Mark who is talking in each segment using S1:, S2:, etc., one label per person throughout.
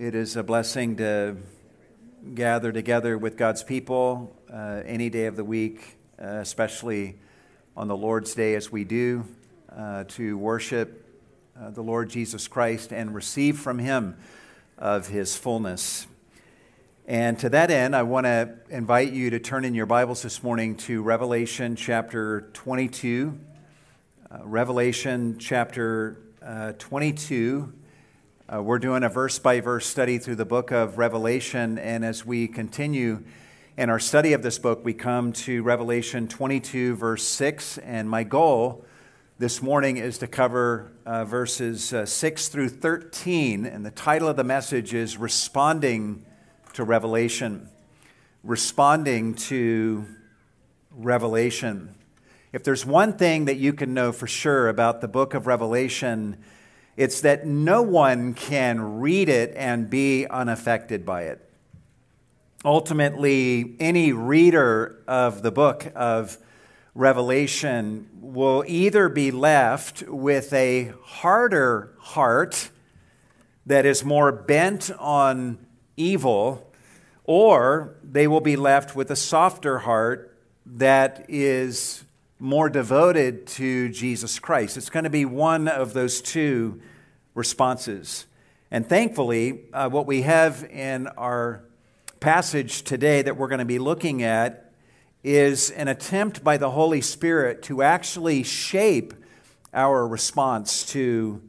S1: It is a blessing to gather together with God's people uh, any day of the week, uh, especially on the Lord's Day as we do, uh, to worship uh, the Lord Jesus Christ and receive from Him of His fullness. And to that end, I want to invite you to turn in your Bibles this morning to Revelation chapter 22. Uh, Revelation chapter uh, 22. Uh, we're doing a verse by verse study through the book of Revelation, and as we continue in our study of this book, we come to Revelation 22, verse 6. And my goal this morning is to cover uh, verses uh, 6 through 13, and the title of the message is Responding to Revelation. Responding to Revelation. If there's one thing that you can know for sure about the book of Revelation, it's that no one can read it and be unaffected by it. Ultimately, any reader of the book of Revelation will either be left with a harder heart that is more bent on evil, or they will be left with a softer heart that is more devoted to Jesus Christ. It's going to be one of those two responses. And thankfully, uh, what we have in our passage today that we're going to be looking at is an attempt by the Holy Spirit to actually shape our response to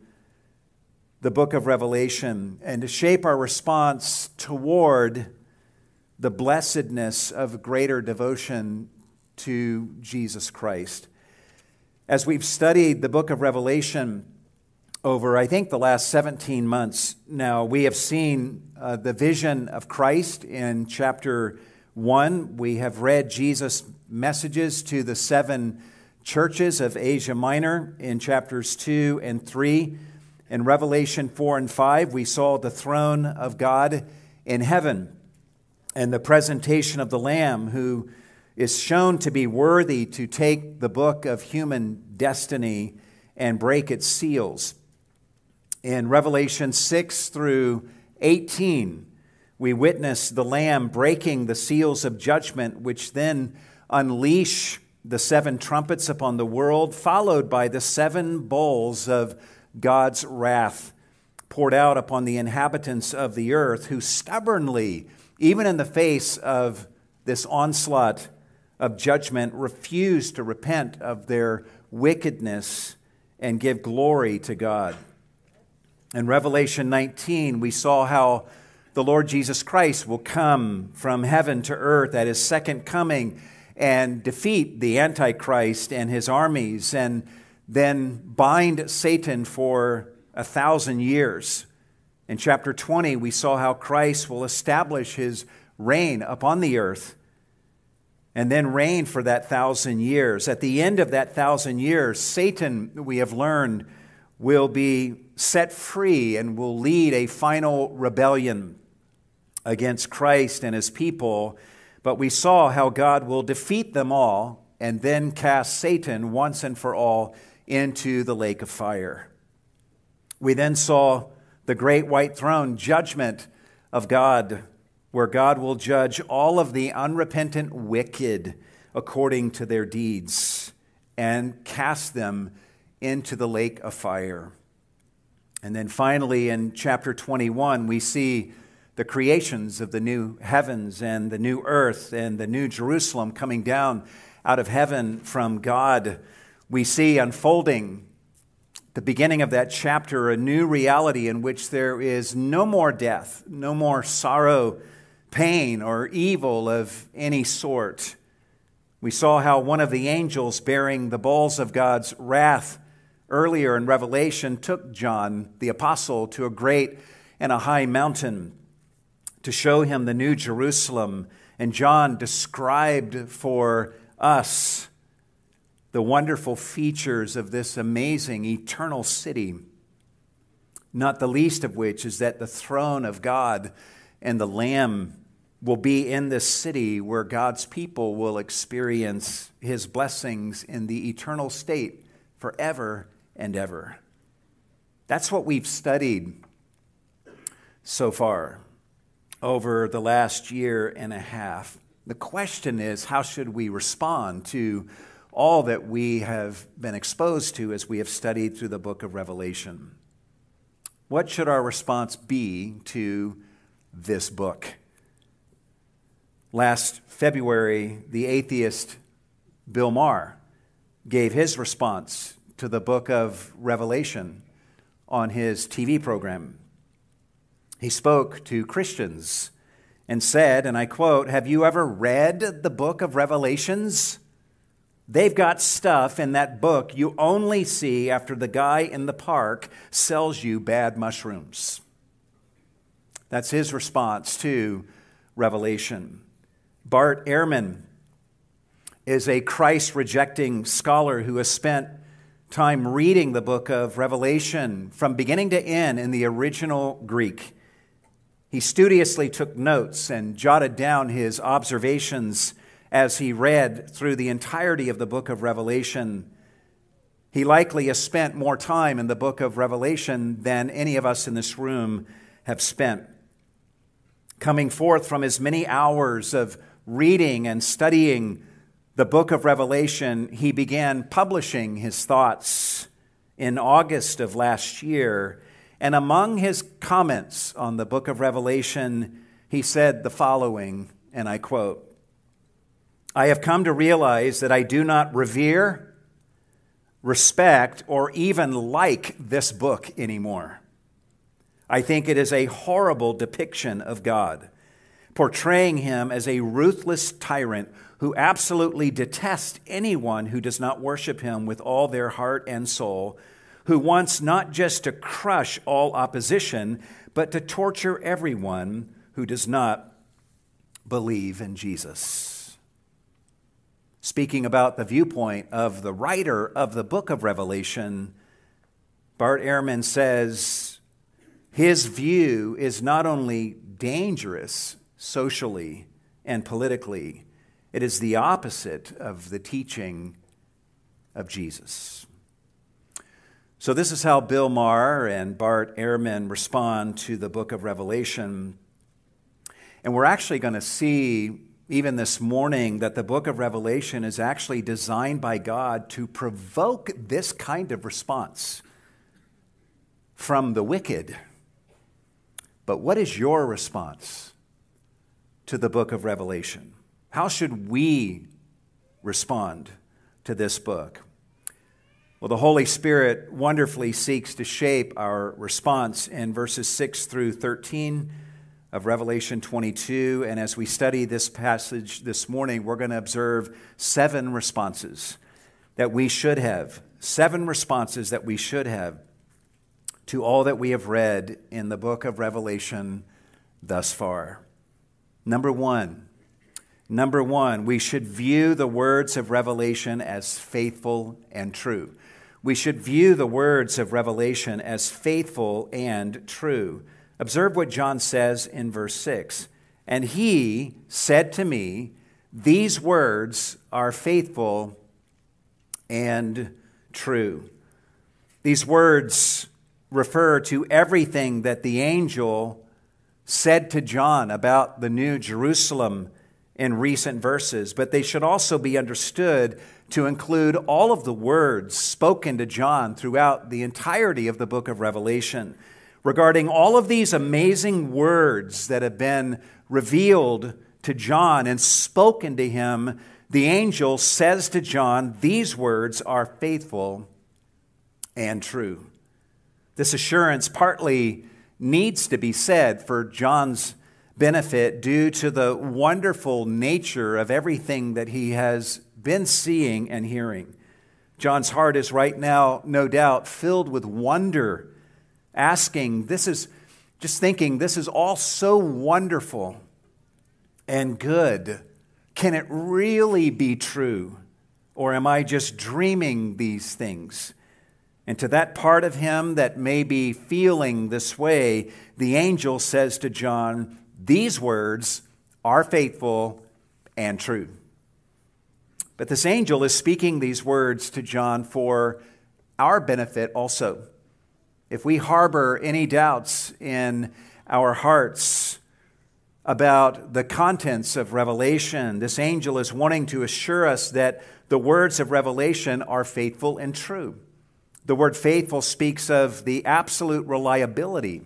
S1: the book of Revelation and to shape our response toward the blessedness of greater devotion to Jesus Christ. As we've studied the book of Revelation, over, I think, the last 17 months now, we have seen uh, the vision of Christ in chapter 1. We have read Jesus' messages to the seven churches of Asia Minor in chapters 2 and 3. In Revelation 4 and 5, we saw the throne of God in heaven and the presentation of the Lamb who is shown to be worthy to take the book of human destiny and break its seals. In Revelation 6 through 18, we witness the Lamb breaking the seals of judgment, which then unleash the seven trumpets upon the world, followed by the seven bowls of God's wrath poured out upon the inhabitants of the earth, who stubbornly, even in the face of this onslaught of judgment, refuse to repent of their wickedness and give glory to God. In Revelation 19, we saw how the Lord Jesus Christ will come from heaven to earth at his second coming and defeat the Antichrist and his armies and then bind Satan for a thousand years. In chapter 20, we saw how Christ will establish his reign upon the earth and then reign for that thousand years. At the end of that thousand years, Satan, we have learned, will be set free and will lead a final rebellion against Christ and his people. But we saw how God will defeat them all and then cast Satan once and for all into the lake of fire. We then saw the great white throne judgment of God, where God will judge all of the unrepentant wicked according to their deeds and cast them into the lake of fire. And then finally, in chapter 21, we see the creations of the new heavens and the new earth and the new Jerusalem coming down out of heaven from God. We see unfolding the beginning of that chapter a new reality in which there is no more death, no more sorrow, pain, or evil of any sort. We saw how one of the angels bearing the bowls of God's wrath earlier in Revelation took John, the apostle, to a great and a high mountain to show him the new Jerusalem. And John described for us the wonderful features of this amazing eternal city, not the least of which is that the throne of God and the Lamb will be in this city where God's people will experience his blessings in the eternal state forever and ever. That's what we've studied so far over the last year and a half. The question is how should we respond to all that we have been exposed to as we have studied through the book of Revelation? What should our response be to this book? Last February, the atheist Bill Maher gave his response to the book of Revelation on his TV program. He spoke to Christians and said, and I quote, Have you ever read the book of Revelations? They've got stuff in that book you only see after the guy in the park sells you bad mushrooms. That's his response to Revelation. Bart Ehrman is a Christ rejecting scholar who has spent time reading the book of Revelation from beginning to end in the original Greek. He studiously took notes and jotted down his observations as he read through the entirety of the book of Revelation. He likely has spent more time in the book of Revelation than any of us in this room have spent. Coming forth from his many hours of reading and studying the book of Revelation, he began publishing his thoughts in August of last year. And among his comments on the book of Revelation, he said the following, and I quote I have come to realize that I do not revere, respect, or even like this book anymore. I think it is a horrible depiction of God, portraying him as a ruthless tyrant who absolutely detests anyone who does not worship him with all their heart and soul, who wants not just to crush all opposition, but to torture everyone who does not believe in Jesus. Speaking about the viewpoint of the writer of the book of Revelation, Bart Ehrman says his view is not only dangerous socially and politically, it is the opposite of the teaching of Jesus. So, this is how Bill Maher and Bart Ehrman respond to the book of Revelation. And we're actually going to see, even this morning, that the book of Revelation is actually designed by God to provoke this kind of response from the wicked. But what is your response to the book of Revelation? How should we respond to this book? Well, the Holy Spirit wonderfully seeks to shape our response in verses 6 through 13 of Revelation 22. And as we study this passage this morning, we're going to observe seven responses that we should have, seven responses that we should have to all that we have read in the book of Revelation thus far. Number one, Number one, we should view the words of Revelation as faithful and true. We should view the words of Revelation as faithful and true. Observe what John says in verse 6. And he said to me, These words are faithful and true. These words refer to everything that the angel said to John about the new Jerusalem in recent verses, but they should also be understood to include all of the words spoken to John throughout the entirety of the book of Revelation. Regarding all of these amazing words that have been revealed to John and spoken to him, the angel says to John, These words are faithful and true. This assurance partly needs to be said for John's benefit due to the wonderful nature of everything that he has been seeing and hearing. John's heart is right now, no doubt, filled with wonder, asking, This is just thinking, this is all so wonderful and good. Can it really be true? Or am I just dreaming these things? And to that part of him that may be feeling this way, the angel says to John, these words are faithful and true. But this angel is speaking these words to John for our benefit also. if we harbor any doubts in our hearts about the contents of Revelation, this angel is wanting to assure us that the words of Revelation are faithful and true. The word faithful speaks of the absolute reliability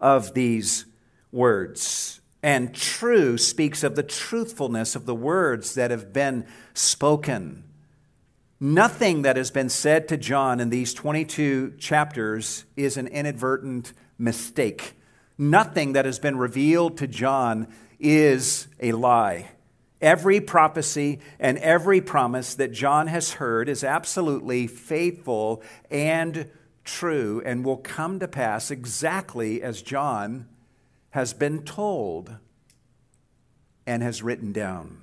S1: of these words. And true speaks of the truthfulness of the words that have been spoken. Nothing that has been said to John in these 22 chapters is an inadvertent mistake. Nothing that has been revealed to John is a lie. Every prophecy and every promise that John has heard is absolutely faithful and true and will come to pass exactly as John has been told and has written down.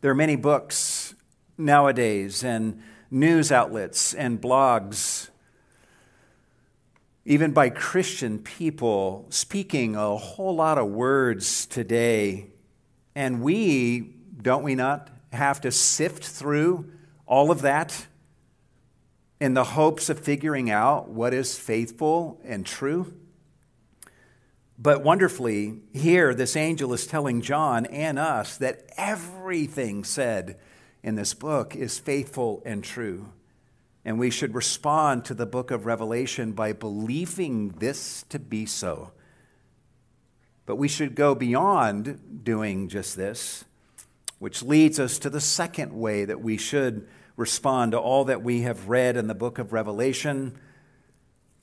S1: There are many books nowadays and news outlets and blogs, even by Christian people, speaking a whole lot of words today. And we, don't we not, have to sift through all of that in the hopes of figuring out what is faithful and true? But wonderfully, here this angel is telling John and us that everything said in this book is faithful and true. And we should respond to the book of Revelation by believing this to be so. But we should go beyond doing just this, which leads us to the second way that we should respond to all that we have read in the book of Revelation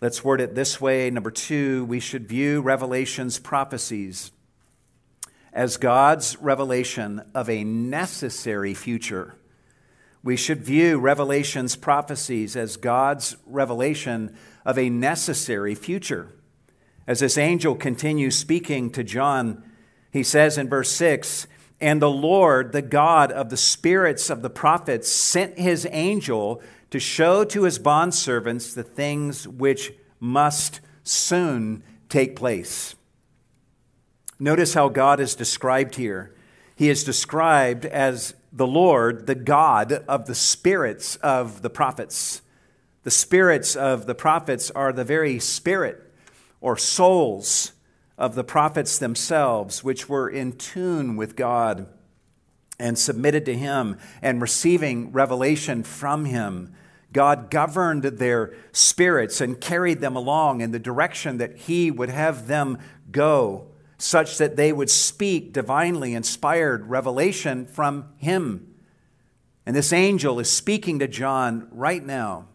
S1: Let's word it this way. Number two, we should view Revelation's prophecies as God's revelation of a necessary future. We should view Revelation's prophecies as God's revelation of a necessary future. As this angel continues speaking to John, he says in verse 6 And the Lord, the God of the spirits of the prophets, sent his angel to show to his bondservants the things which must soon take place. Notice how God is described here. He is described as the Lord, the God of the spirits of the prophets. The spirits of the prophets are the very spirit or souls of the prophets themselves, which were in tune with God and submitted to Him and receiving revelation from Him. God governed their spirits and carried them along in the direction that He would have them go, such that they would speak divinely inspired revelation from Him. And this angel is speaking to John right now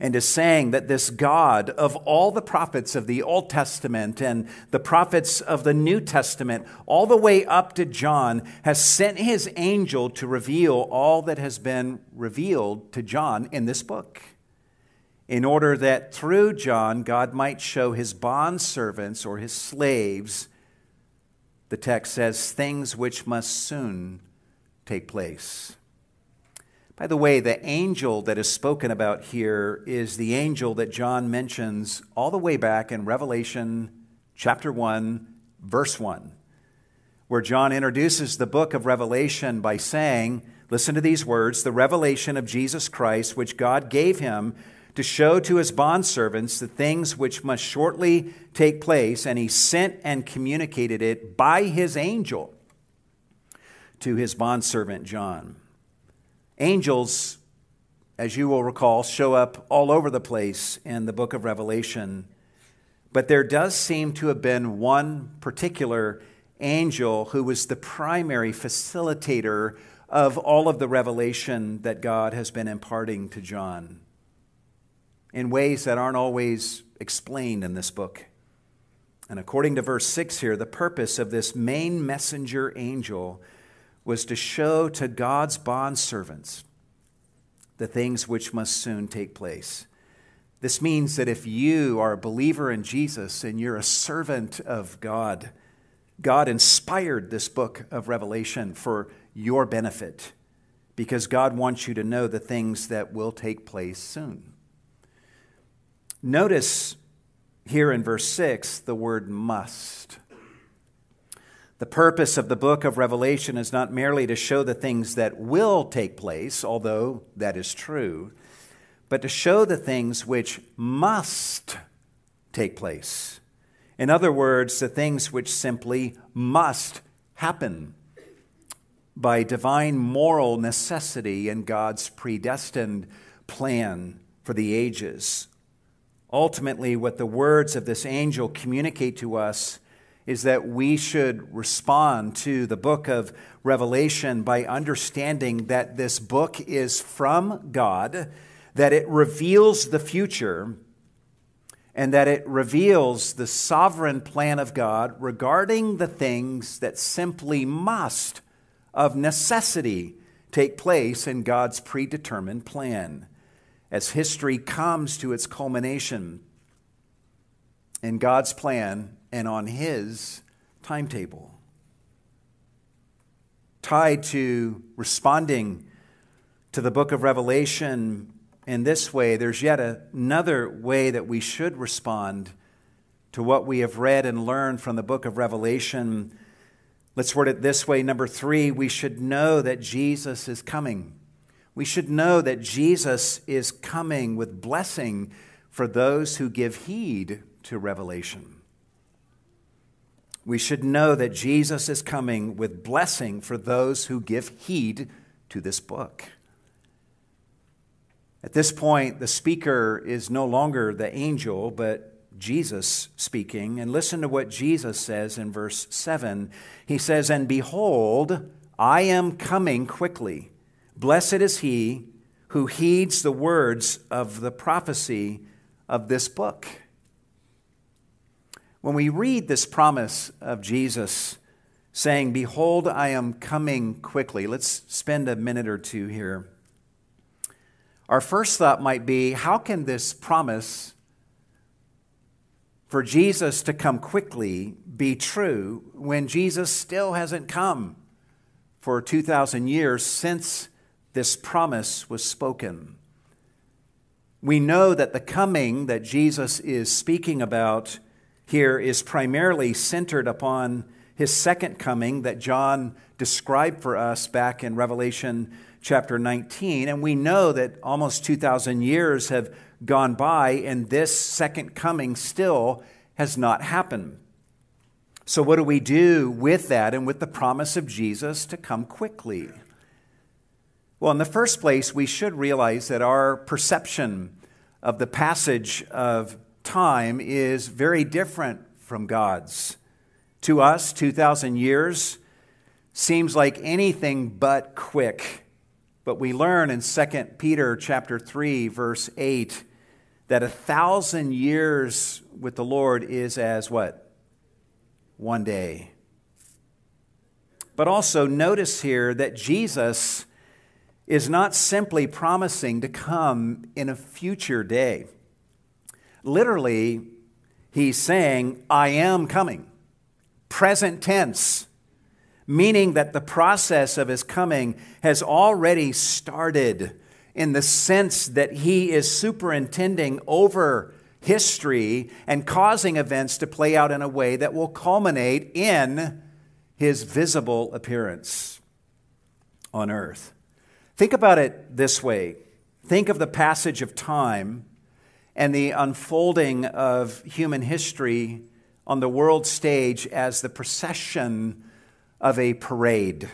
S1: and is saying that this God of all the prophets of the Old Testament and the prophets of the New Testament, all the way up to John, has sent his angel to reveal all that has been revealed to John in this book. In order that through John, God might show his bondservants or his slaves, the text says, things which must soon take place. By the way, the angel that is spoken about here is the angel that John mentions all the way back in Revelation chapter 1, verse 1, where John introduces the book of Revelation by saying, Listen to these words the revelation of Jesus Christ, which God gave him to show to his bondservants the things which must shortly take place, and he sent and communicated it by his angel to his bondservant John. Angels, as you will recall, show up all over the place in the book of Revelation. But there does seem to have been one particular angel who was the primary facilitator of all of the revelation that God has been imparting to John in ways that aren't always explained in this book. And according to verse 6 here, the purpose of this main messenger angel was to show to God's bondservants the things which must soon take place. This means that if you are a believer in Jesus and you're a servant of God, God inspired this book of Revelation for your benefit because God wants you to know the things that will take place soon. Notice here in verse 6 the word must. The purpose of the book of Revelation is not merely to show the things that will take place, although that is true, but to show the things which must take place. In other words, the things which simply must happen by divine moral necessity and God's predestined plan for the ages. Ultimately, what the words of this angel communicate to us is that we should respond to the book of Revelation by understanding that this book is from God, that it reveals the future, and that it reveals the sovereign plan of God regarding the things that simply must, of necessity, take place in God's predetermined plan. As history comes to its culmination in God's plan and on His timetable. Tied to responding to the book of Revelation in this way, there's yet another way that we should respond to what we have read and learned from the book of Revelation. Let's word it this way. Number three, we should know that Jesus is coming. We should know that Jesus is coming with blessing for those who give heed to revelation. We should know that Jesus is coming with blessing for those who give heed to this book. At this point, the speaker is no longer the angel, but Jesus speaking. And listen to what Jesus says in verse 7. He says, And behold, I am coming quickly. Blessed is he who heeds the words of the prophecy of this book. When we read this promise of Jesus saying, Behold, I am coming quickly, let's spend a minute or two here. Our first thought might be how can this promise for Jesus to come quickly be true when Jesus still hasn't come for 2,000 years since this promise was spoken. We know that the coming that Jesus is speaking about here is primarily centered upon his second coming that John described for us back in Revelation chapter 19. And we know that almost 2,000 years have gone by, and this second coming still has not happened. So, what do we do with that and with the promise of Jesus to come quickly? Well, in the first place, we should realize that our perception of the passage of time is very different from God's. To us, 2,000 years seems like anything but quick. But we learn in 2 Peter chapter 3 verse 8 that a thousand years with the Lord is as what? One day. But also notice here that Jesus is not simply promising to come in a future day. Literally, he's saying, I am coming. Present tense, meaning that the process of his coming has already started in the sense that he is superintending over history and causing events to play out in a way that will culminate in his visible appearance on earth. Think about it this way think of the passage of time and the unfolding of human history on the world stage as the procession of a parade.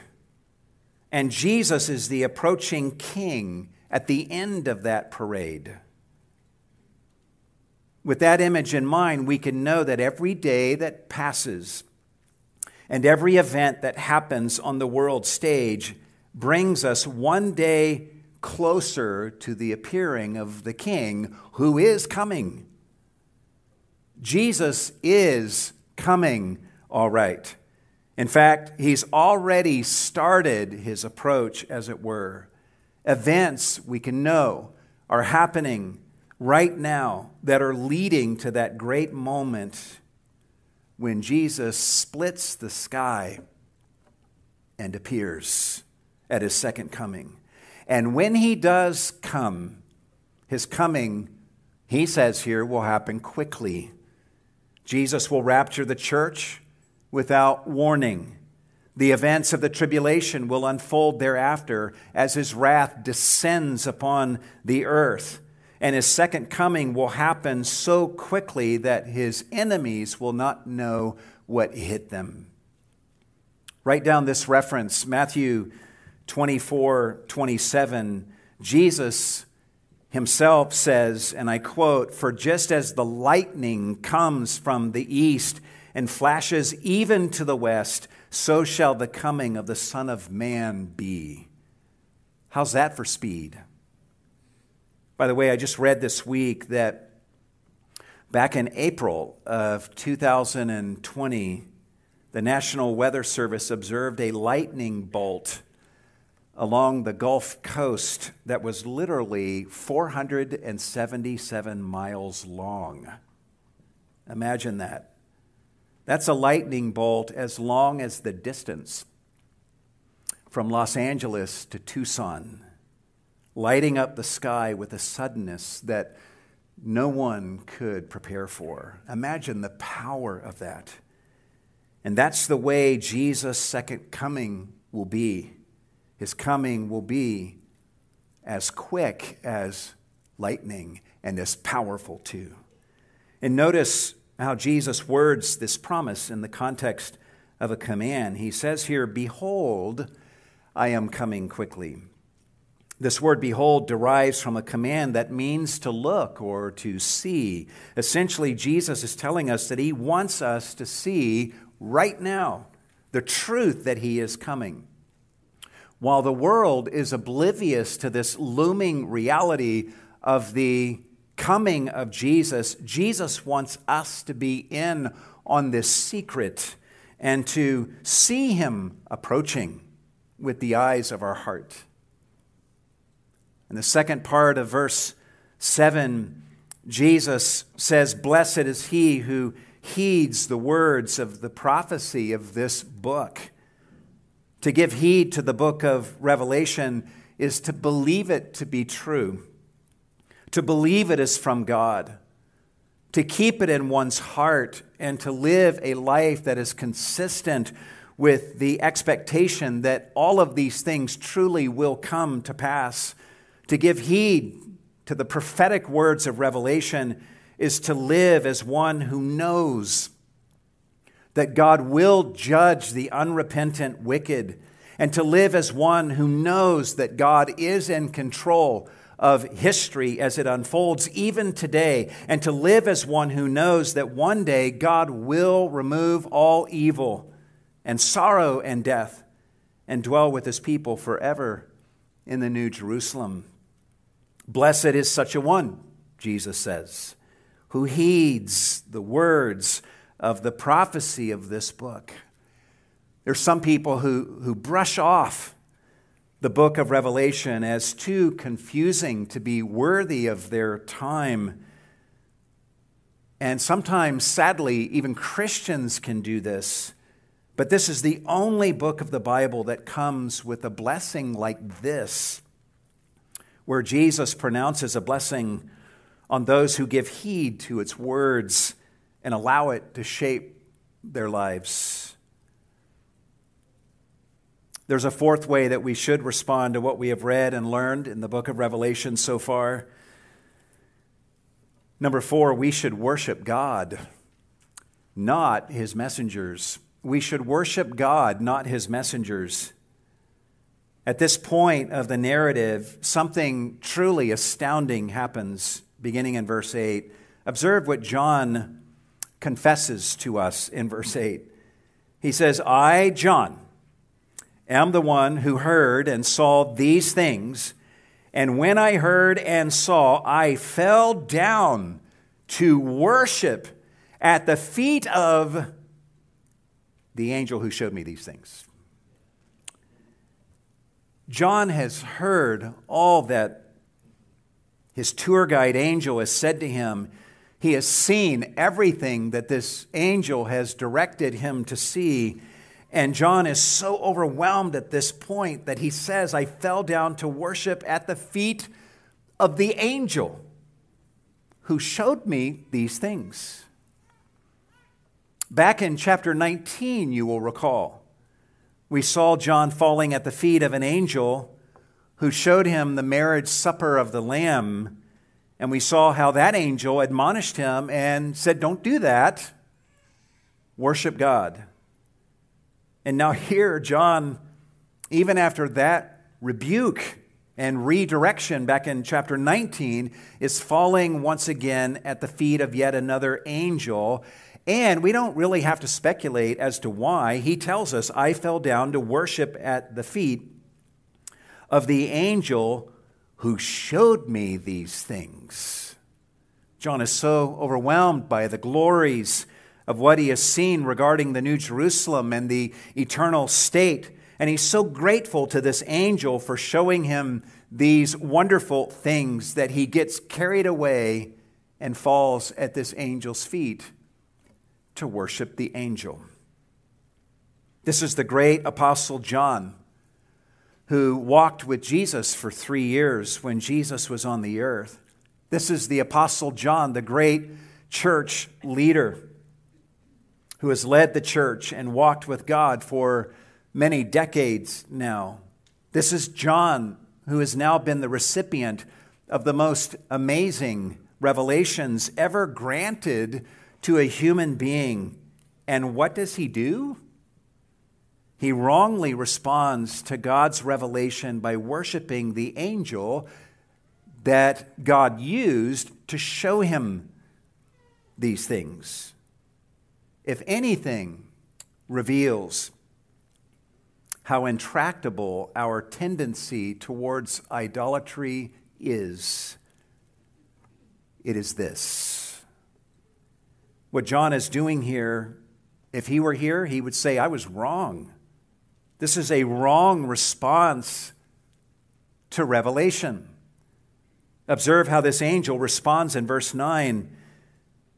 S1: And Jesus is the approaching king at the end of that parade. With that image in mind, we can know that every day that passes and every event that happens on the world stage brings us one day closer to the appearing of the King who is coming. Jesus is coming, all right. In fact, he's already started his approach, as it were. Events we can know are happening right now that are leading to that great moment when Jesus splits the sky and appears at his second coming. And when he does come, his coming, he says here, will happen quickly. Jesus will rapture the church without warning. The events of the tribulation will unfold thereafter as his wrath descends upon the earth. and his second coming will happen so quickly that his enemies will not know what hit them. Write down this reference Matthew 24 27. Jesus himself says, and I quote, For just as the lightning comes from the east and flashes even to the west, so shall the coming of the Son of Man be. How's that for speed? By the way, I just read this week that back in April of 2020, the National Weather Service observed a lightning bolt along the Gulf Coast that was literally 477 miles long. Imagine that. That's a lightning bolt as long as the distance from Los Angeles to Tucson lighting up the sky with a suddenness that no one could prepare for. Imagine the power of that. And that's the way Jesus' second coming will be. His coming will be as quick as lightning and as powerful too. And notice how Jesus words this promise in the context of a command. He says here, Behold, I am coming quickly. This word behold derives from a command that means to look or to see. Essentially, Jesus is telling us that he wants us to see right now the truth that he is coming. While the world is oblivious to this looming reality of the coming of Jesus, Jesus wants us to be in on this secret and to see him approaching with the eyes of our heart. In the second part of verse 7, Jesus says, Blessed is he who heeds the words of the prophecy of this book. To give heed to the book of Revelation is to believe it to be true, to believe it is from God, to keep it in one's heart, and to live a life that is consistent with the expectation that all of these things truly will come to pass. To give heed to the prophetic words of Revelation is to live as one who knows that God will judge the unrepentant wicked, and to live as one who knows that God is in control of history as it unfolds even today, and to live as one who knows that one day God will remove all evil and sorrow and death and dwell with his people forever in the New Jerusalem. Blessed is such a one, Jesus says, who heeds the words of the prophecy of this book. There's some people who, who brush off the book of Revelation as too confusing to be worthy of their time. And sometimes, sadly, even Christians can do this. But this is the only book of the Bible that comes with a blessing like this where Jesus pronounces a blessing on those who give heed to its words and allow it to shape their lives. There's a fourth way that we should respond to what we have read and learned in the book of Revelation so far. Number four, we should worship God, not his messengers. We should worship God, not his messengers. At this point of the narrative, something truly astounding happens, beginning in verse 8. Observe what John confesses to us in verse 8. He says, I, John, am the one who heard and saw these things. And when I heard and saw, I fell down to worship at the feet of the angel who showed me these things. John has heard all that his tour guide angel has said to him. He has seen everything that this angel has directed him to see. And John is so overwhelmed at this point that he says, I fell down to worship at the feet of the angel who showed me these things. Back in chapter 19, you will recall, we saw John falling at the feet of an angel who showed him the marriage supper of the Lamb And we saw how that angel admonished him and said, Don't do that. Worship God. And now, here, John, even after that rebuke and redirection back in chapter 19, is falling once again at the feet of yet another angel. And we don't really have to speculate as to why. He tells us, I fell down to worship at the feet of the angel who showed me these things. John is so overwhelmed by the glories of what he has seen regarding the New Jerusalem and the eternal state. And he's so grateful to this angel for showing him these wonderful things that he gets carried away and falls at this angel's feet to worship the angel. This is the great apostle John who walked with Jesus for three years when Jesus was on the earth. This is the Apostle John, the great church leader who has led the church and walked with God for many decades now. This is John, who has now been the recipient of the most amazing revelations ever granted to a human being. And what does he do? He wrongly responds to God's revelation by worshiping the angel that God used to show him these things. If anything reveals how intractable our tendency towards idolatry is, it is this. What John is doing here, if he were here, he would say, I was wrong. This is a wrong response to revelation. Observe how this angel responds in verse 9.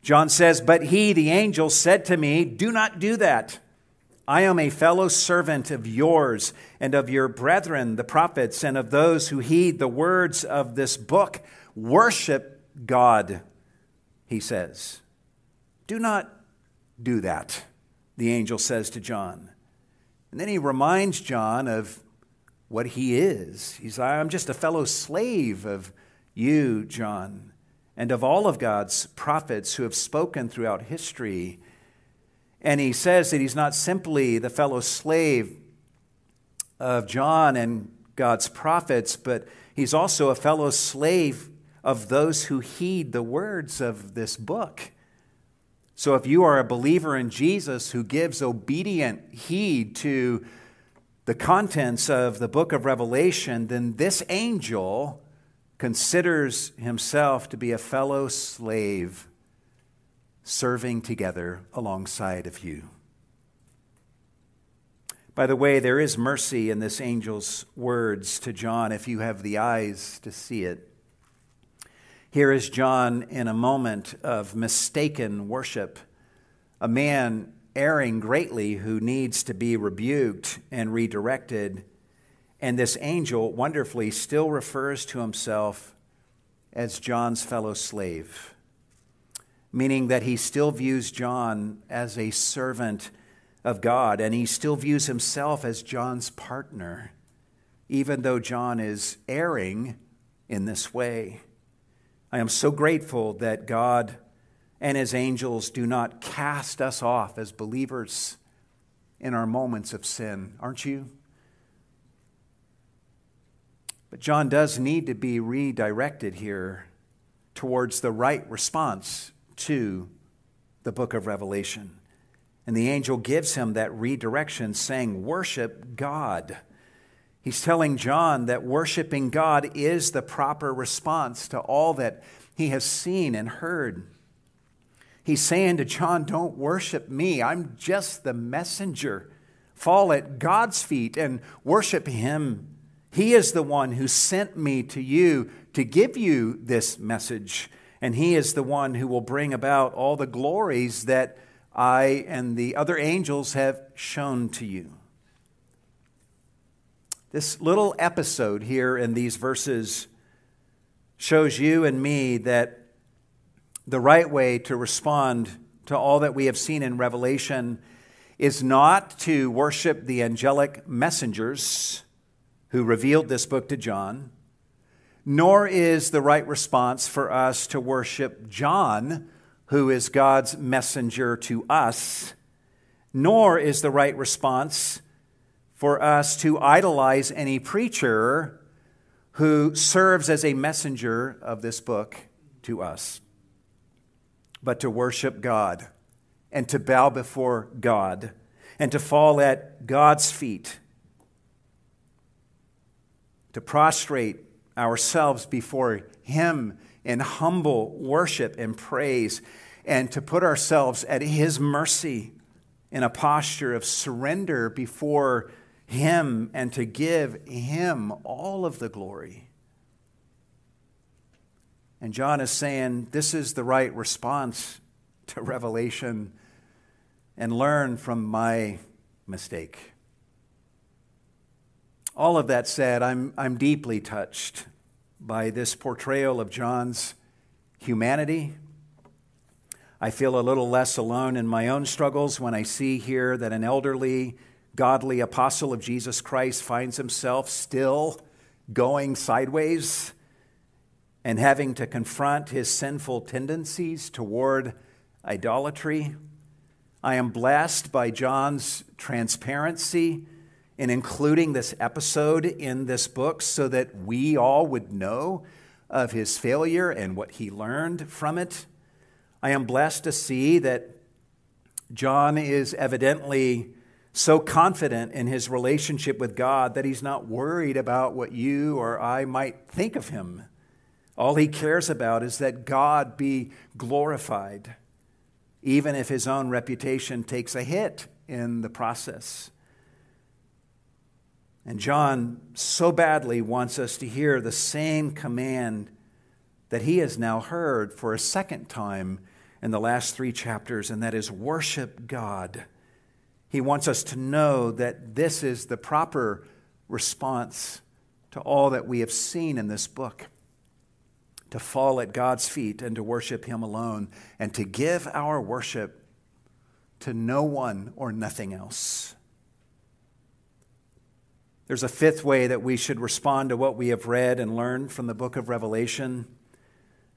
S1: John says, But he, the angel, said to me, Do not do that. I am a fellow servant of yours and of your brethren, the prophets, and of those who heed the words of this book. Worship God, he says. Do not do that, the angel says to John. And then he reminds John of what he is. He's, I'm just a fellow slave of you, John, and of all of God's prophets who have spoken throughout history. And he says that he's not simply the fellow slave of John and God's prophets, but he's also a fellow slave of those who heed the words of this book. So if you are a believer in Jesus who gives obedient heed to the contents of the book of Revelation, then this angel considers himself to be a fellow slave serving together alongside of you. By the way, there is mercy in this angel's words to John if you have the eyes to see it. Here is John in a moment of mistaken worship, a man erring greatly who needs to be rebuked and redirected. And this angel wonderfully still refers to himself as John's fellow slave, meaning that he still views John as a servant of God and he still views himself as John's partner, even though John is erring in this way. I am so grateful that God and his angels do not cast us off as believers in our moments of sin. Aren't you? But John does need to be redirected here towards the right response to the book of Revelation. And the angel gives him that redirection, saying, Worship God. He's telling John that worshiping God is the proper response to all that he has seen and heard. He's saying to John, Don't worship me. I'm just the messenger. Fall at God's feet and worship him. He is the one who sent me to you to give you this message. And he is the one who will bring about all the glories that I and the other angels have shown to you. This little episode here in these verses shows you and me that the right way to respond to all that we have seen in Revelation is not to worship the angelic messengers who revealed this book to John, nor is the right response for us to worship John, who is God's messenger to us, nor is the right response for us to idolize any preacher who serves as a messenger of this book to us, but to worship God and to bow before God and to fall at God's feet, to prostrate ourselves before Him in humble worship and praise, and to put ourselves at His mercy in a posture of surrender before him and to give Him all of the glory. And John is saying this is the right response to Revelation and learn from my mistake. All of that said, I'm, I'm deeply touched by this portrayal of John's humanity. I feel a little less alone in my own struggles when I see here that an elderly godly apostle of Jesus Christ finds himself still going sideways and having to confront his sinful tendencies toward idolatry. I am blessed by John's transparency in including this episode in this book so that we all would know of his failure and what he learned from it. I am blessed to see that John is evidently so confident in his relationship with God that he's not worried about what you or I might think of him. All he cares about is that God be glorified, even if his own reputation takes a hit in the process. And John so badly wants us to hear the same command that he has now heard for a second time in the last three chapters, and that is worship God. He wants us to know that this is the proper response to all that we have seen in this book to fall at God's feet and to worship Him alone, and to give our worship to no one or nothing else. There's a fifth way that we should respond to what we have read and learned from the book of Revelation.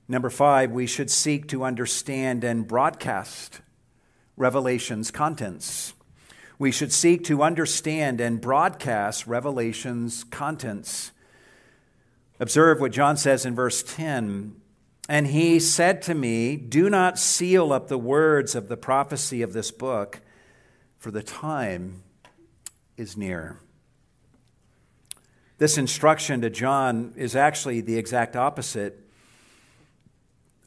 S1: Number five, we should seek to understand and broadcast Revelation's contents we should seek to understand and broadcast Revelation's contents. Observe what John says in verse 10. And he said to me, Do not seal up the words of the prophecy of this book, for the time is near. This instruction to John is actually the exact opposite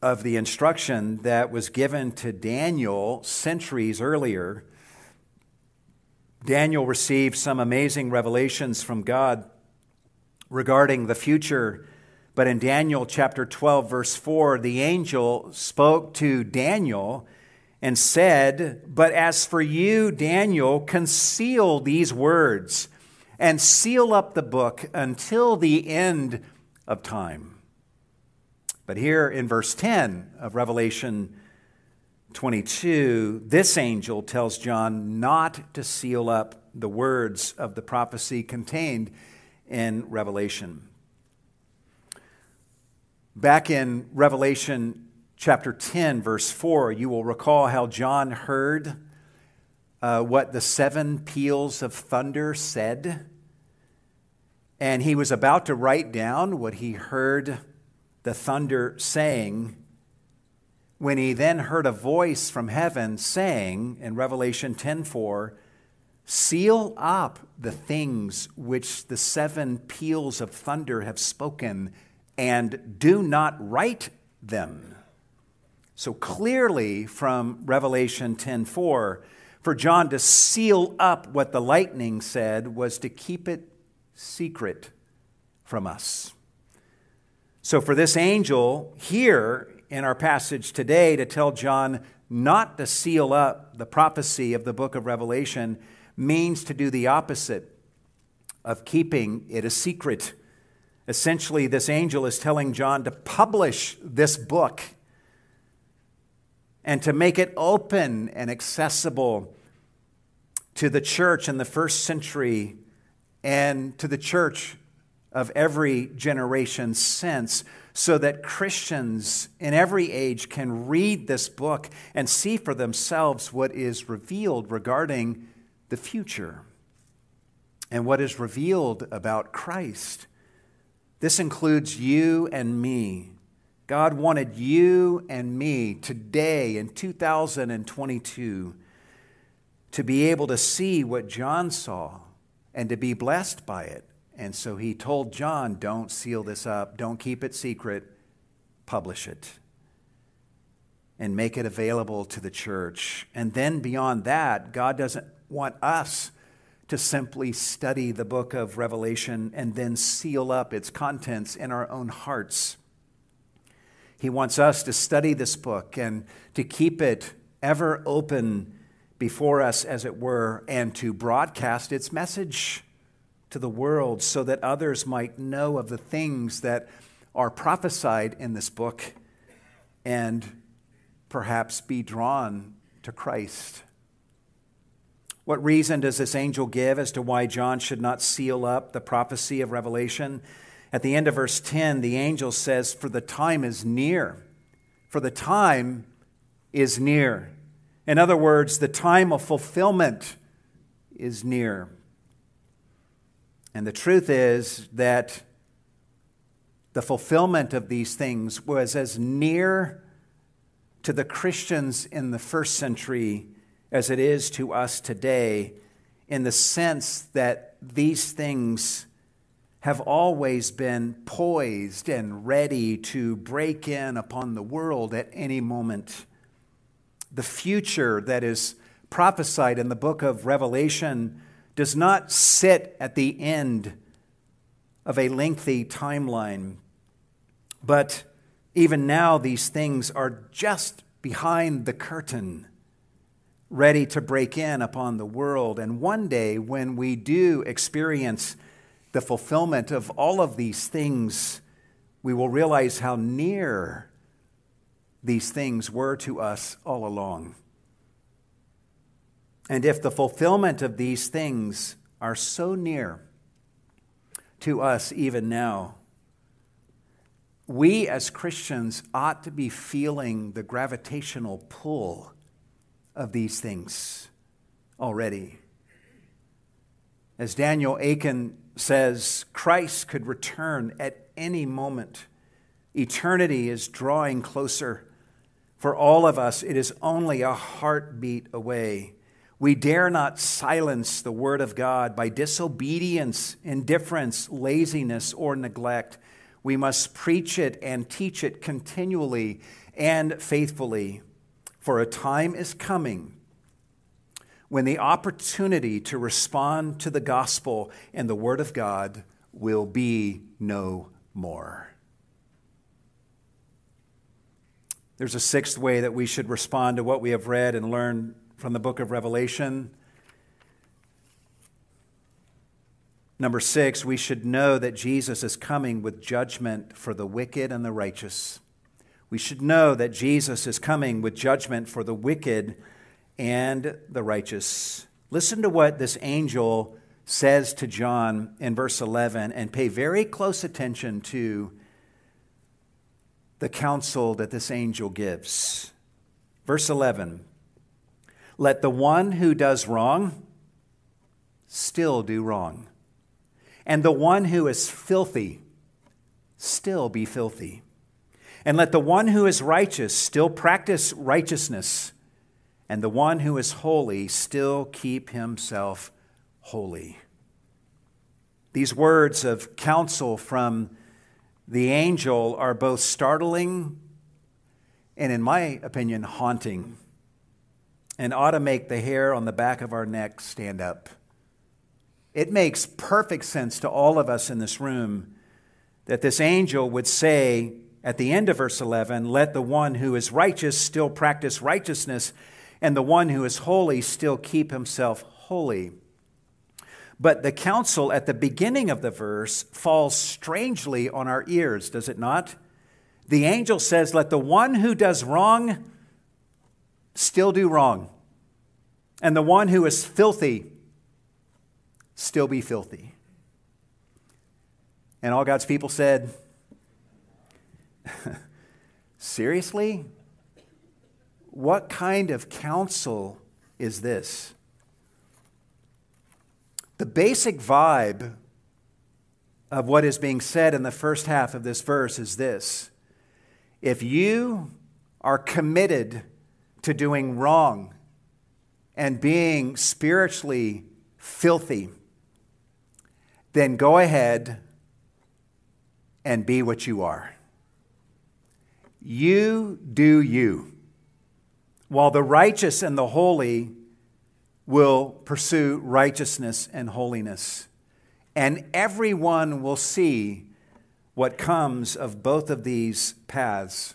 S1: of the instruction that was given to Daniel centuries earlier Daniel received some amazing revelations from God regarding the future. But in Daniel chapter 12, verse 4, the angel spoke to Daniel and said, But as for you, Daniel, conceal these words and seal up the book until the end of time. But here in verse 10 of Revelation 22, this angel tells John not to seal up the words of the prophecy contained in Revelation. Back in Revelation chapter 10, verse 4, you will recall how John heard uh, what the seven peals of thunder said. And he was about to write down what he heard the thunder saying when he then heard a voice from heaven saying in Revelation 10:4, "Seal up the things which the seven peals of thunder have spoken, and do not write them." So clearly from Revelation 10:4, for John to seal up what the lightning said was to keep it secret from us. So for this angel here in our passage today to tell John not to seal up the prophecy of the book of Revelation means to do the opposite of keeping it a secret. Essentially, this angel is telling John to publish this book and to make it open and accessible to the church in the first century and to the church of every generation since, so that Christians in every age can read this book and see for themselves what is revealed regarding the future and what is revealed about Christ. This includes you and me. God wanted you and me today in 2022 to be able to see what John saw and to be blessed by it. And so he told John, Don't seal this up, don't keep it secret, publish it and make it available to the church. And then beyond that, God doesn't want us to simply study the book of Revelation and then seal up its contents in our own hearts. He wants us to study this book and to keep it ever open before us, as it were, and to broadcast its message to the world so that others might know of the things that are prophesied in this book and perhaps be drawn to Christ. What reason does this angel give as to why John should not seal up the prophecy of Revelation? At the end of verse 10, the angel says, For the time is near. For the time is near. In other words, the time of fulfillment is near. And the truth is that the fulfillment of these things was as near to the Christians in the first century as it is to us today, in the sense that these things have always been poised and ready to break in upon the world at any moment. The future that is prophesied in the book of Revelation does not sit at the end of a lengthy timeline, but even now these things are just behind the curtain ready to break in upon the world. And one day, when we do experience the fulfillment of all of these things, we will realize how near these things were to us all along. And if the fulfillment of these things are so near to us even now, we as Christians ought to be feeling the gravitational pull of these things already. As Daniel Akin says Christ could return at any moment. Eternity is drawing closer. For all of us, it is only a heartbeat away. We dare not silence the Word of God by disobedience, indifference, laziness, or neglect. We must preach it and teach it continually and faithfully. For a time is coming when the opportunity to respond to the gospel and the word of God will be no more. There's a sixth way that we should respond to what we have read and learned from the book of Revelation. Number six, we should know that Jesus is coming with judgment for the wicked and the righteous. We should know that Jesus is coming with judgment for the wicked and the righteous. Listen to what this angel says to John in verse 11 and pay very close attention to the counsel that this angel gives. Verse 11 Let the one who does wrong still do wrong, and the one who is filthy still be filthy. And let the one who is righteous still practice righteousness and the one who is holy still keep himself holy. These words of counsel from the angel are both startling and, in my opinion, haunting, and ought to make the hair on the back of our neck stand up. It makes perfect sense to all of us in this room that this angel would say at the end of verse 11, Let the one who is righteous still practice righteousness and the one who is holy still keep himself holy. But the counsel at the beginning of the verse falls strangely on our ears, does it not? The angel says, Let the one who does wrong still do wrong, and the one who is filthy still be filthy. And all God's people said, Seriously? What kind of counsel is this? The basic vibe of what is being said in the first half of this verse is this If you are committed to doing wrong and being spiritually filthy, then go ahead and be what you are. You do you, while the righteous and the holy will pursue righteousness and holiness. And everyone will see what comes of both of these paths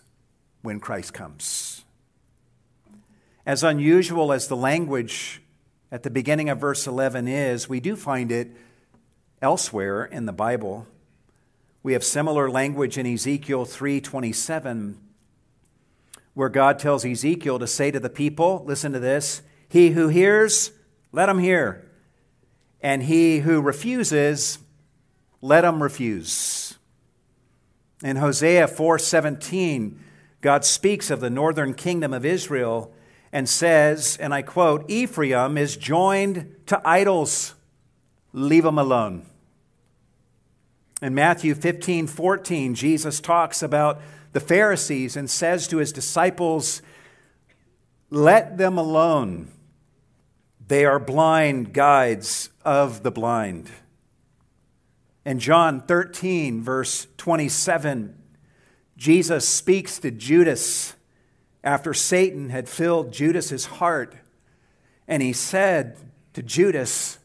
S1: when Christ comes. As unusual as the language at the beginning of verse 11 is, we do find it elsewhere in the Bible. We have similar language in Ezekiel 3:27 where God tells Ezekiel to say to the people, listen to this, he who hears, let him hear. And he who refuses, let him refuse. In Hosea 4:17, God speaks of the northern kingdom of Israel and says, and I quote, Ephraim is joined to idols. Leave them alone. In Matthew 15 14, Jesus talks about the Pharisees and says to his disciples, Let them alone. They are blind guides of the blind. In John 13, verse 27, Jesus speaks to Judas after Satan had filled Judas's heart, and he said to Judas,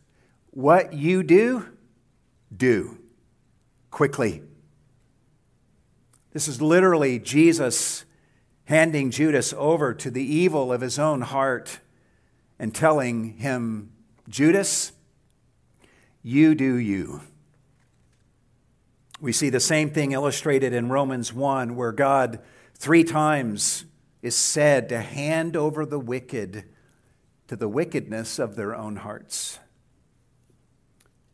S1: What you do, do quickly. This is literally Jesus handing Judas over to the evil of his own heart and telling him, Judas, you do you. We see the same thing illustrated in Romans 1, where God three times is said to hand over the wicked to the wickedness of their own hearts.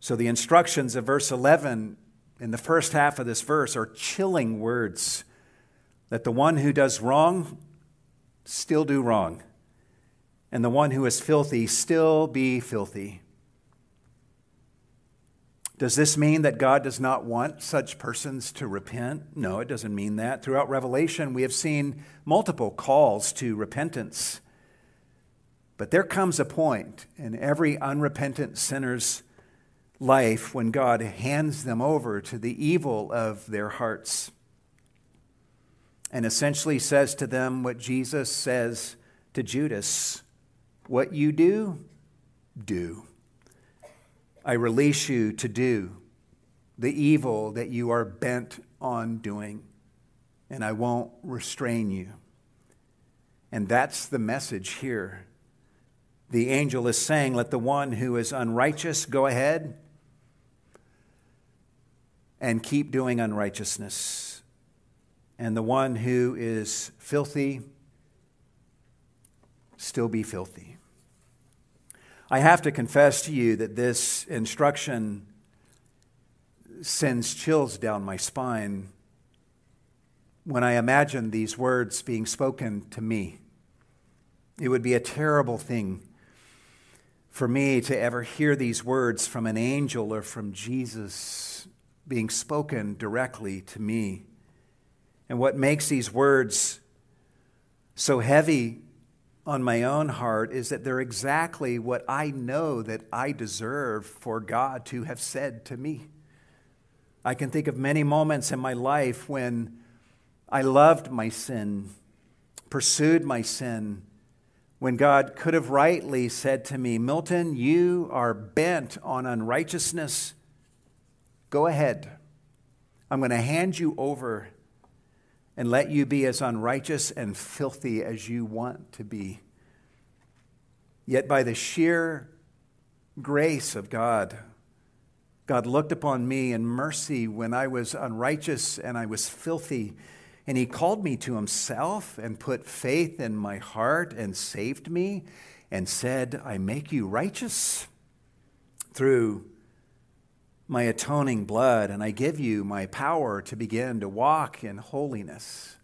S1: So the instructions of verse 11 in the first half of this verse are chilling words that the one who does wrong still do wrong, and the one who is filthy still be filthy. Does this mean that God does not want such persons to repent? No, it doesn't mean that. Throughout Revelation, we have seen multiple calls to repentance. But there comes a point in every unrepentant sinner's life when God hands them over to the evil of their hearts and essentially says to them what Jesus says to Judas What you do, do. I release you to do the evil that you are bent on doing, and I won't restrain you. And that's the message here. The angel is saying, Let the one who is unrighteous go ahead and keep doing unrighteousness. And the one who is filthy, still be filthy. I have to confess to you that this instruction sends chills down my spine when I imagine these words being spoken to me. It would be a terrible thing for me to ever hear these words from an angel or from Jesus being spoken directly to me. And what makes these words so heavy on my own heart is that they're exactly what I know that I deserve for God to have said to me. I can think of many moments in my life when I loved my sin, pursued my sin, when God could have rightly said to me, Milton, you are bent on unrighteousness Go ahead. I'm going to hand you over and let you be as unrighteous and filthy as you want to be. Yet, by the sheer grace of God, God looked upon me in mercy when I was unrighteous and I was filthy. And he called me to himself and put faith in my heart and saved me and said, I make you righteous through my atoning blood, and I give you my power to begin to walk in holiness.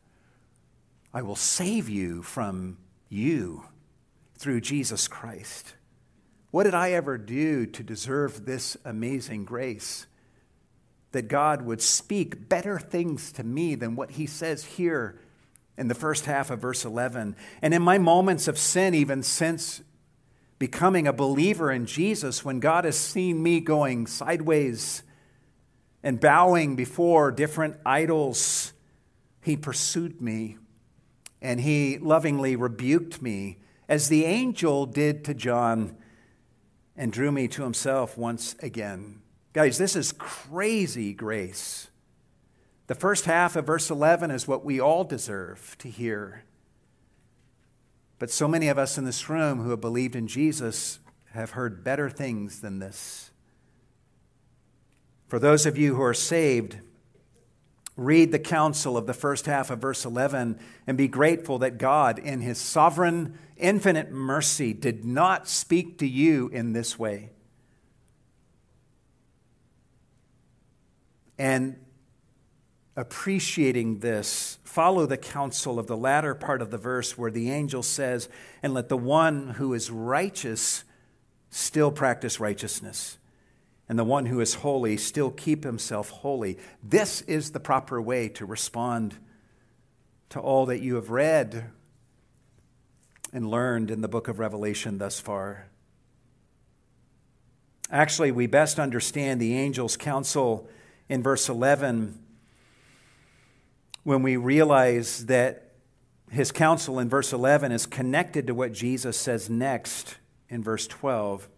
S1: I will save you from you through Jesus Christ. What did I ever do to deserve this amazing grace? That God would speak better things to me than what he says here in the first half of verse 11. And in my moments of sin, even since becoming a believer in Jesus, when God has seen me going sideways and bowing before different idols, He pursued me and He lovingly rebuked me, as the angel did to John, and drew me to Himself once again. Guys, this is crazy grace. The first half of verse 11 is what we all deserve to hear. But so many of us in this room who have believed in Jesus have heard better things than this. For those of you who are saved, read the counsel of the first half of verse 11 and be grateful that God, in his sovereign, infinite mercy, did not speak to you in this way. And appreciating this, follow the counsel of the latter part of the verse where the angel says, And let the one who is righteous still practice righteousness, and the one who is holy still keep himself holy. This is the proper way to respond to all that you have read and learned in the book of Revelation thus far. Actually, we best understand the angel's counsel in verse 11 when we realize that his counsel in verse 11 is connected to what Jesus says next in verse 12,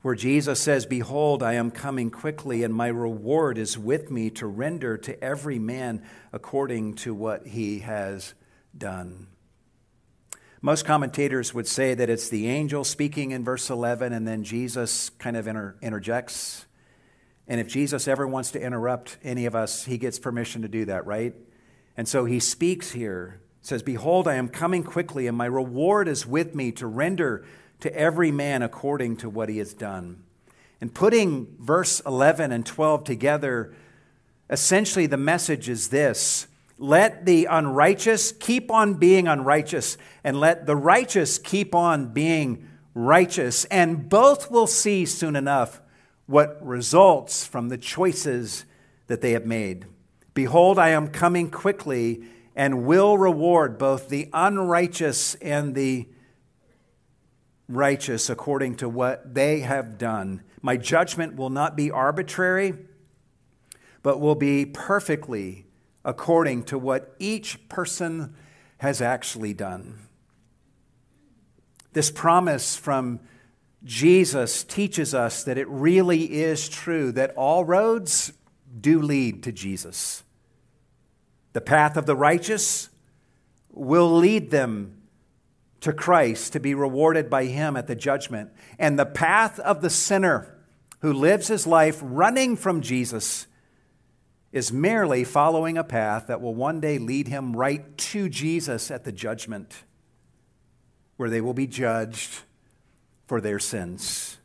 S1: where Jesus says, Behold, I am coming quickly, and my reward is with me to render to every man according to what he has done. Most commentators would say that it's the angel speaking in verse 11, and then Jesus kind of inter- interjects and if Jesus ever wants to interrupt any of us, he gets permission to do that, right? And so he speaks here, says, Behold, I am coming quickly, and my reward is with me to render to every man according to what he has done. And putting verse 11 and 12 together, essentially the message is this let the unrighteous keep on being unrighteous, and let the righteous keep on being righteous, and both will see soon enough what results from the choices that they have made. Behold, I am coming quickly and will reward both the unrighteous and the righteous according to what they have done. My judgment will not be arbitrary, but will be perfectly according to what each person has actually done. This promise from Jesus teaches us that it really is true that all roads do lead to Jesus. The path of the righteous will lead them to Christ to be rewarded by Him at the judgment. And the path of the sinner who lives his life running from Jesus is merely following a path that will one day lead him right to Jesus at the judgment, where they will be judged for their sins.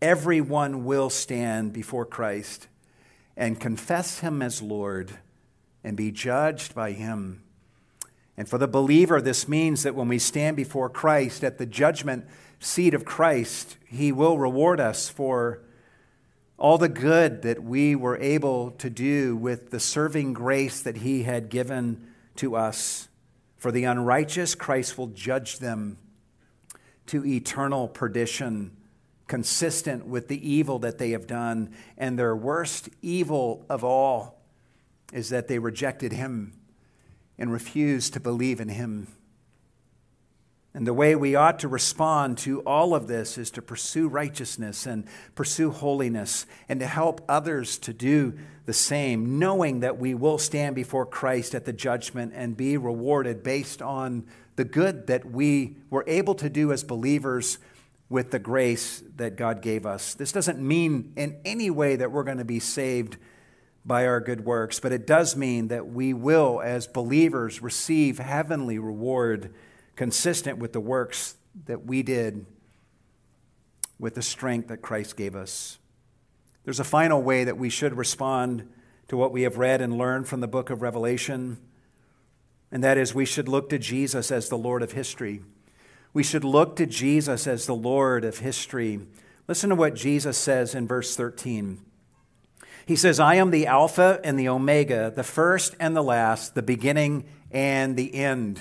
S1: Everyone will stand before Christ and confess him as Lord and be judged by him. And for the believer, this means that when we stand before Christ at the judgment seat of Christ, he will reward us for all the good that we were able to do with the serving grace that he had given to us. For the unrighteous, Christ will judge them to eternal perdition, consistent with the evil that they have done. And their worst evil of all is that they rejected him and refused to believe in him. And the way we ought to respond to all of this is to pursue righteousness and pursue holiness and to help others to do the same, knowing that we will stand before Christ at the judgment and be rewarded based on the good that we were able to do as believers with the grace that God gave us. This doesn't mean in any way that we're going to be saved by our good works, but it does mean that we will, as believers, receive heavenly reward consistent with the works that we did with the strength that Christ gave us. There's a final way that we should respond to what we have read and learned from the book of Revelation, and that is we should look to Jesus as the Lord of history. We should look to Jesus as the Lord of history. Listen to what Jesus says in verse 13. He says, I am the Alpha and the Omega, the first and the last, the beginning and the end.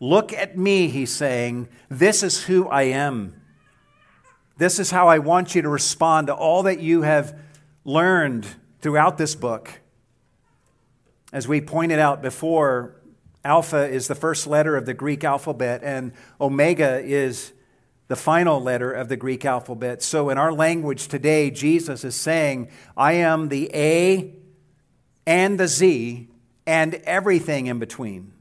S1: Look at me, he's saying. This is who I am. This is how I want you to respond to all that you have learned throughout this book. As we pointed out before, Alpha is the first letter of the Greek alphabet, and Omega is the final letter of the Greek alphabet. So in our language today, Jesus is saying, I am the A and the Z and everything in between.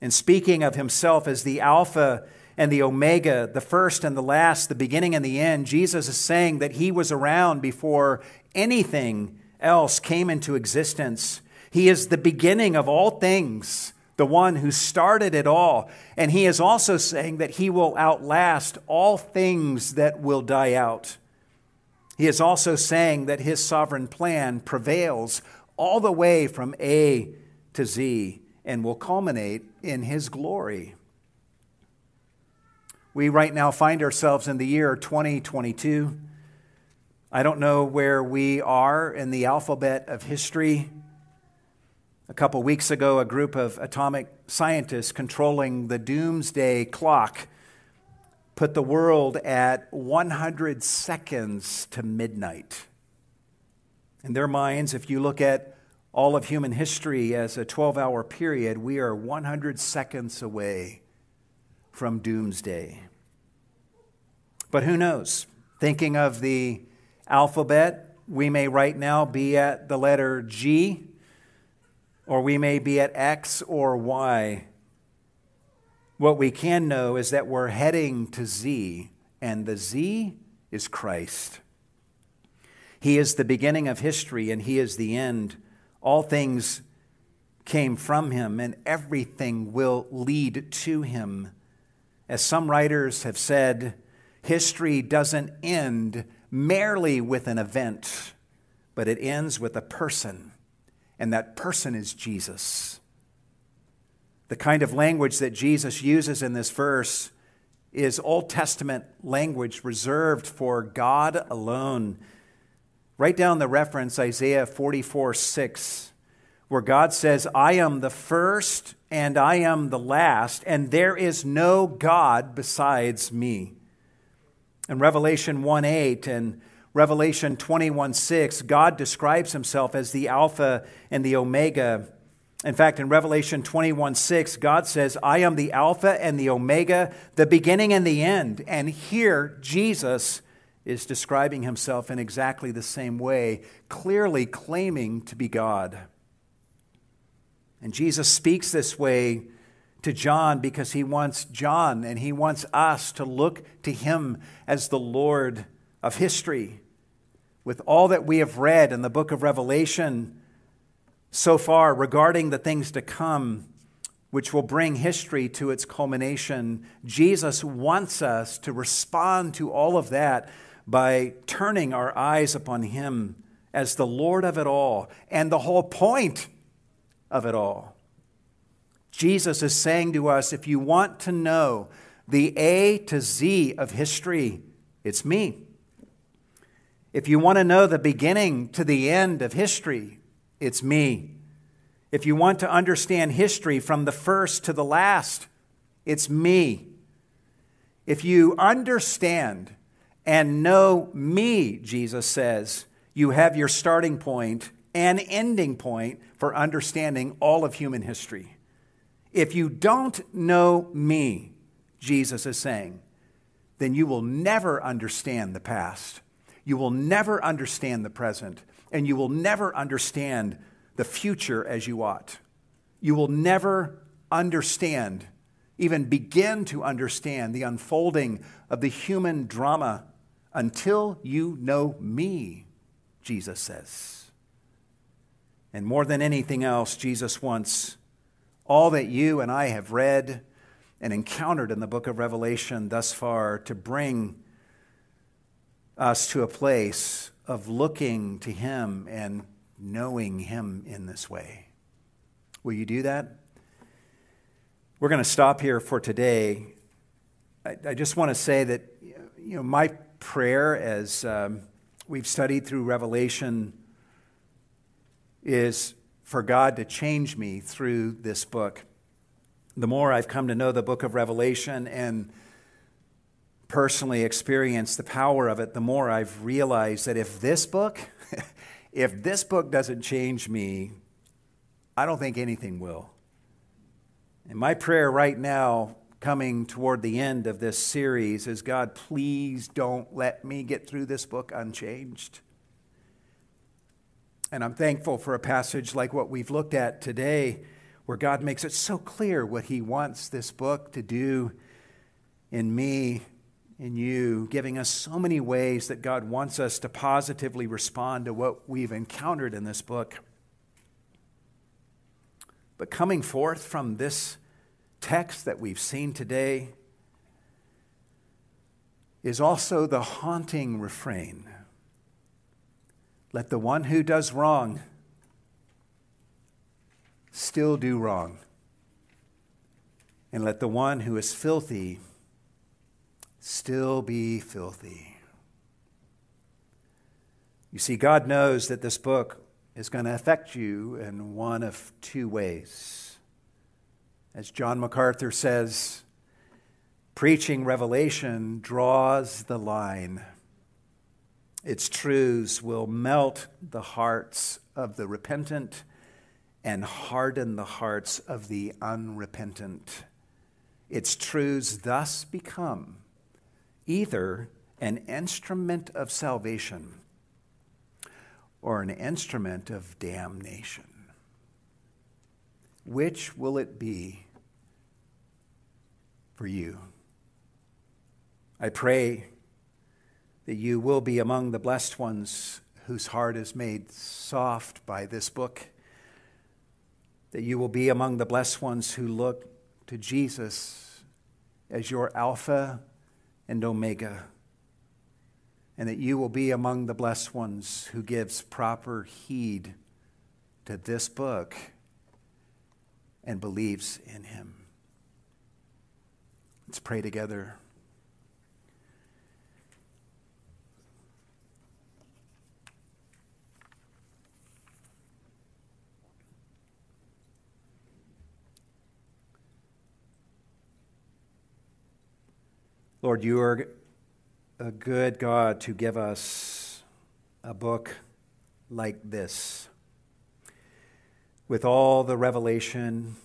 S1: And speaking of himself as the Alpha and the Omega, the first and the last, the beginning and the end, Jesus is saying that he was around before anything else came into existence. He is the beginning of all things, the one who started it all. And he is also saying that he will outlast all things that will die out. He is also saying that his sovereign plan prevails all the way from A to Z and will culminate in his glory. We right now find ourselves in the year 2022. I don't know where we are in the alphabet of history. A couple weeks ago, a group of atomic scientists controlling the doomsday clock put the world at 100 seconds to midnight. In their minds, if you look at all of human history as a 12 hour period, we are 100 seconds away from doomsday. But who knows? Thinking of the alphabet, we may right now be at the letter G, or we may be at X or Y. What we can know is that we're heading to Z, and the Z is Christ. He is the beginning of history, and He is the end all things came from him, and everything will lead to him. As some writers have said, history doesn't end merely with an event, but it ends with a person, and that person is Jesus. The kind of language that Jesus uses in this verse is Old Testament language reserved for God alone. Write down the reference, Isaiah 44 6, where God says, I am the first and I am the last, and there is no God besides me. In Revelation 1 8 and Revelation 21 6, God describes himself as the Alpha and the Omega. In fact, in Revelation 21 6, God says, I am the Alpha and the Omega, the beginning and the end. And here, Jesus is describing himself in exactly the same way, clearly claiming to be God. And Jesus speaks this way to John because he wants John and he wants us to look to him as the Lord of history. With all that we have read in the book of Revelation so far regarding the things to come, which will bring history to its culmination, Jesus wants us to respond to all of that by turning our eyes upon Him as the Lord of it all and the whole point of it all. Jesus is saying to us if you want to know the A to Z of history, it's me. If you want to know the beginning to the end of history, it's me. If you want to understand history from the first to the last, it's me. If you understand and know me, Jesus says, you have your starting point and ending point for understanding all of human history. If you don't know me, Jesus is saying, then you will never understand the past. You will never understand the present, and you will never understand the future as you ought. You will never understand, even begin to understand the unfolding of the human drama until you know me, Jesus says. And more than anything else, Jesus wants all that you and I have read and encountered in the book of Revelation thus far to bring us to a place of looking to Him and knowing Him in this way. Will you do that? We're going to stop here for today. I, I just want to say that, you know, my prayer as um, we've studied through Revelation is for God to change me through this book. The more I've come to know the book of Revelation and personally experienced the power of it, the more I've realized that if this book, if this book doesn't change me, I don't think anything will. And my prayer right now, coming toward the end of this series, is God, please don't let me get through this book unchanged. And I'm thankful for a passage like what we've looked at today, where God makes it so clear what He wants this book to do in me, in you, giving us so many ways that God wants us to positively respond to what we've encountered in this book. But coming forth from this text that we've seen today is also the haunting refrain let the one who does wrong still do wrong. And let the one who is filthy still be filthy. You see, God knows that this book is going to affect you in one of two ways. As John MacArthur says, preaching revelation draws the line its truths will melt the hearts of the repentant and harden the hearts of the unrepentant. Its truths thus become either an instrument of salvation or an instrument of damnation. Which will it be for you? I pray that you will be among the blessed ones whose heart is made soft by this book, that you will be among the blessed ones who look to Jesus as your Alpha and Omega, and that you will be among the blessed ones who gives proper heed to this book and believes in him. Let's pray together. Lord, you are a good God to give us a book like this with all the revelation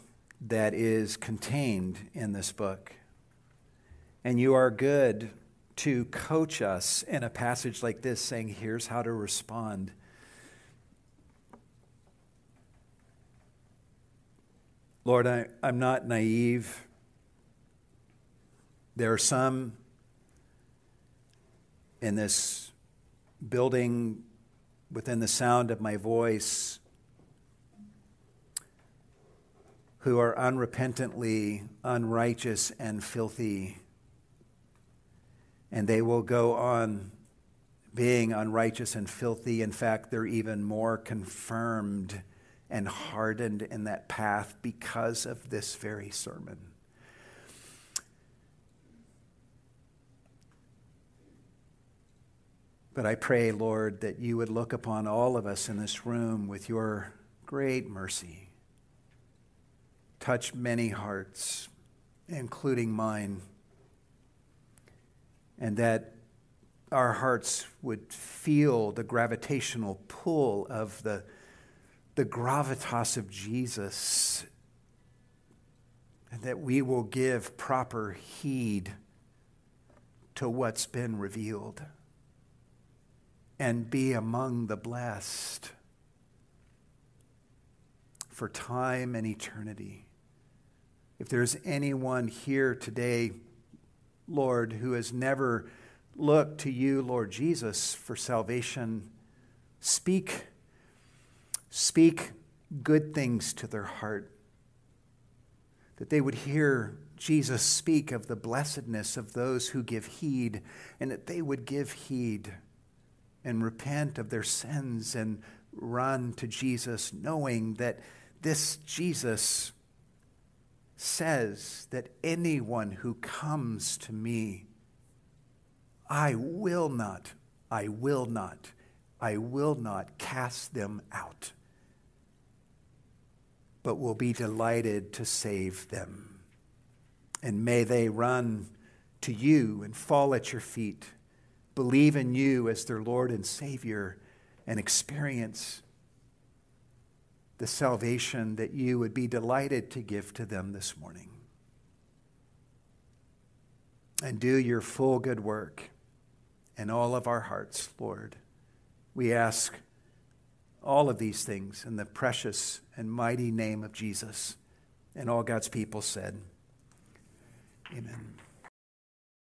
S1: that is contained in this book. And you are good to coach us in a passage like this, saying, here's how to respond. Lord, I, am not naive. There are some in this building within the sound of my voice who are unrepentantly unrighteous and filthy. And they will go on being unrighteous and filthy. In fact, they're even more confirmed and hardened in that path because of this very sermon. But I pray, Lord, that you would look upon all of us in this room with your great mercy. Touch many hearts, including mine, and that our hearts would feel the gravitational pull of the, the gravitas of Jesus, and that we will give proper heed to what's been revealed and be among the blessed for time and eternity. If there's anyone here today, Lord, who has never looked to you, Lord Jesus, for salvation, speak, speak good things to their heart. That they would hear Jesus speak of the blessedness of those who give heed, and that they would give heed and repent of their sins and run to Jesus, knowing that this Jesus says that anyone who comes to me, I will not, I will not, I will not cast them out, but will be delighted to save them. And may they run to you and fall at your feet, believe in you as their Lord and Savior, and experience the salvation that you would be delighted to give to them this morning. And do your full good work in all of our hearts, Lord. We ask all of these things in the precious and mighty name of Jesus. And all God's people said, Amen.